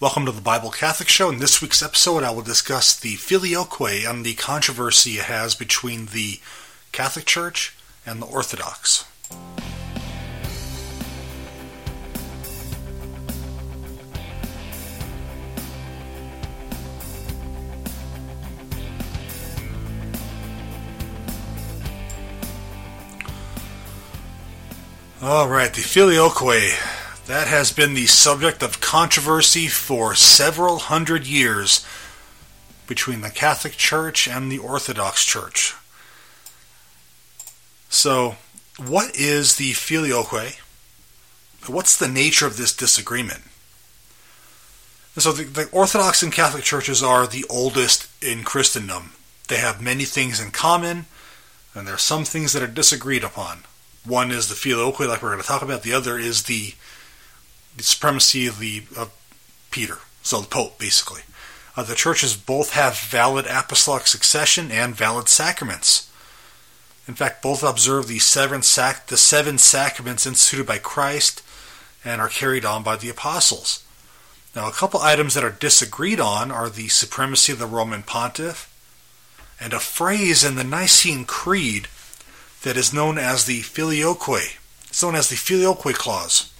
Welcome to the Bible Catholic Show. In this week's episode, I will discuss the filioque and the controversy it has between the Catholic Church and the Orthodox. All right, the filioque. That has been the subject of controversy for several hundred years between the Catholic Church and the Orthodox Church. So, what is the filioque? What's the nature of this disagreement? And so, the, the Orthodox and Catholic churches are the oldest in Christendom. They have many things in common, and there are some things that are disagreed upon. One is the filioque, like we're going to talk about. The other is the, the supremacy of the of Peter, so the Pope, basically. Uh, the churches both have valid apostolic succession and valid sacraments. In fact, both observe the seven, sac- the seven sacraments instituted by Christ and are carried on by the apostles. Now, a couple items that are disagreed on are the supremacy of the Roman pontiff and a phrase in the Nicene Creed that is known as the filioque. It's known as the filioque clause.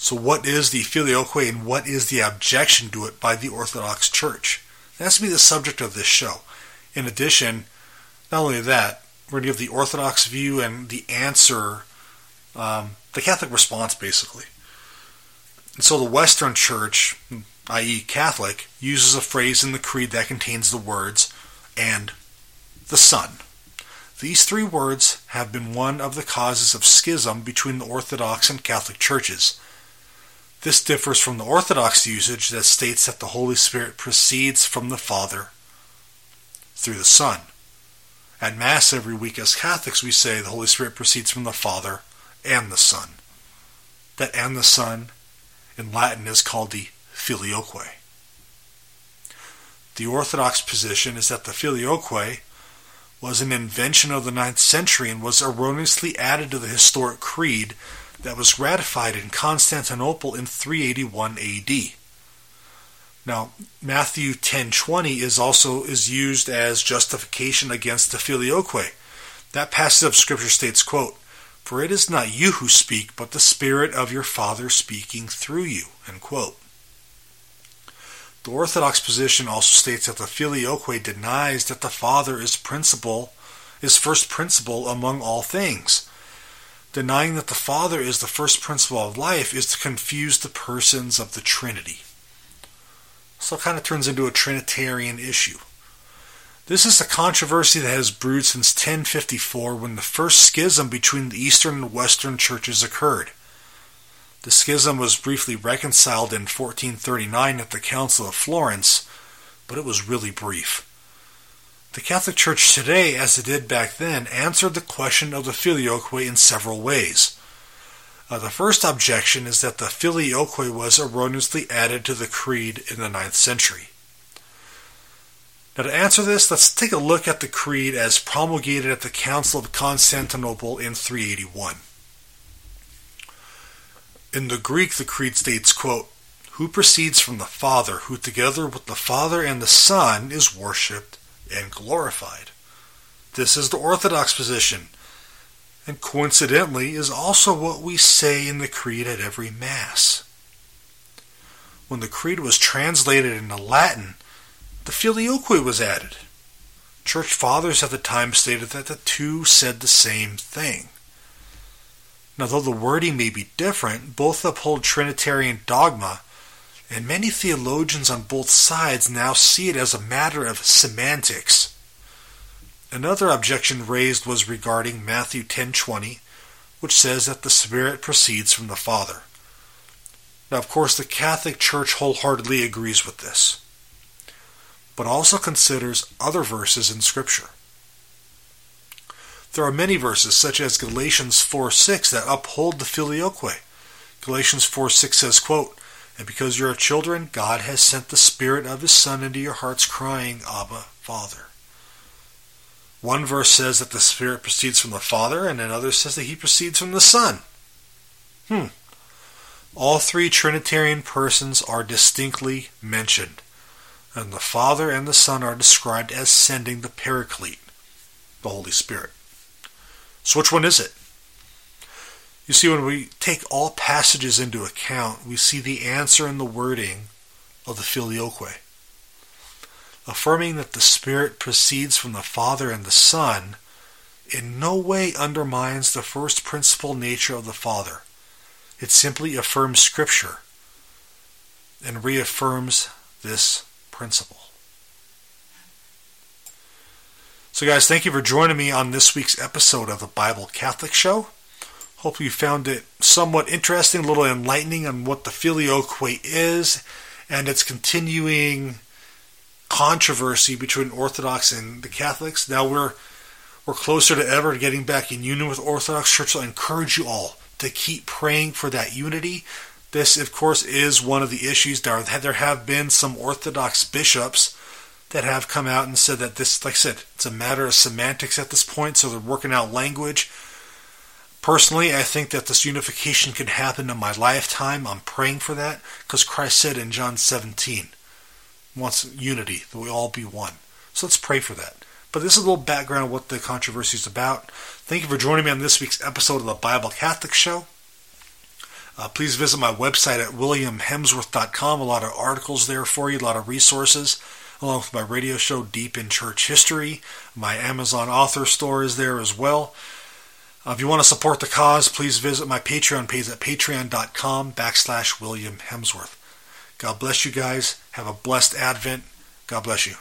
So, what is the filioque and what is the objection to it by the Orthodox Church? That's has to be the subject of this show. In addition, not only that, we're going to give the Orthodox view and the answer, um, the Catholic response, basically. And so, the Western Church, i.e., Catholic, uses a phrase in the Creed that contains the words, and the Son. These three words have been one of the causes of schism between the Orthodox and Catholic churches. This differs from the Orthodox usage that states that the Holy Spirit proceeds from the Father through the Son. At Mass every week as Catholics, we say the Holy Spirit proceeds from the Father and the Son. That and the Son in Latin is called the filioque. The Orthodox position is that the filioque was an invention of the ninth century and was erroneously added to the historic creed that was ratified in Constantinople in 381 AD. Now, Matthew 10:20 is also is used as justification against the filioque. That passage of scripture states, quote, "For it is not you who speak, but the spirit of your Father speaking through you." End quote. The Orthodox position also states that the filioque denies that the Father is principle, is first principle among all things. Denying that the Father is the first principle of life is to confuse the persons of the Trinity. So it kind of turns into a Trinitarian issue. This is a controversy that has brewed since 1054 when the first schism between the Eastern and Western churches occurred. The schism was briefly reconciled in 1439 at the Council of Florence, but it was really brief. The Catholic Church today, as it did back then, answered the question of the filioque in several ways. Uh, the first objection is that the filioque was erroneously added to the creed in the ninth century. Now, to answer this, let's take a look at the creed as promulgated at the Council of Constantinople in 381. In the Greek, the creed states, quote, Who proceeds from the Father, who together with the Father and the Son is worshipped and glorified. This is the Orthodox position, and coincidentally is also what we say in the Creed at every Mass. When the Creed was translated into Latin, the Filioque was added. Church fathers at the time stated that the two said the same thing. Now, though the wording may be different, both uphold Trinitarian dogma, and many theologians on both sides now see it as a matter of semantics. Another objection raised was regarding Matthew 10:20, which says that the Spirit proceeds from the Father. Now, of course, the Catholic Church wholeheartedly agrees with this, but also considers other verses in Scripture. There are many verses, such as Galatians 4 6, that uphold the filioque. Galatians 4 6 says, quote, And because you are children, God has sent the Spirit of His Son into your hearts, crying, Abba, Father. One verse says that the Spirit proceeds from the Father, and another says that He proceeds from the Son. Hmm. all three Trinitarian persons are distinctly mentioned, and the Father and the Son are described as sending the Paraclete, the Holy Spirit. So, which one is it? You see, when we take all passages into account, we see the answer in the wording of the Filioque. Affirming that the Spirit proceeds from the Father and the Son in no way undermines the first principle nature of the Father. It simply affirms Scripture and reaffirms this principle. So, guys, thank you for joining me on this week's episode of the Bible Catholic Show. Hope you found it somewhat interesting, a little enlightening on what the filioque is and its continuing controversy between Orthodox and the Catholics. Now we're we're closer to ever to getting back in union with Orthodox Church. So I encourage you all to keep praying for that unity. This, of course, is one of the issues. There, there have been some Orthodox bishops that have come out and said that this, like I said, it's a matter of semantics at this point, so they're working out language. Personally, I think that this unification could happen in my lifetime. I'm praying for that because Christ said in John 17, wants unity, that we all be one. So let's pray for that. But this is a little background of what the controversy is about. Thank you for joining me on this week's episode of the Bible Catholic Show. Uh, please visit my website at williamhemsworth.com. A lot of articles there for you, a lot of resources, along with my radio show, Deep in Church History. My Amazon author store is there as well. Uh, if you want to support the cause, please visit my Patreon page at patreon.com backslash William Hemsworth. God bless you guys. Have a blessed Advent. God bless you.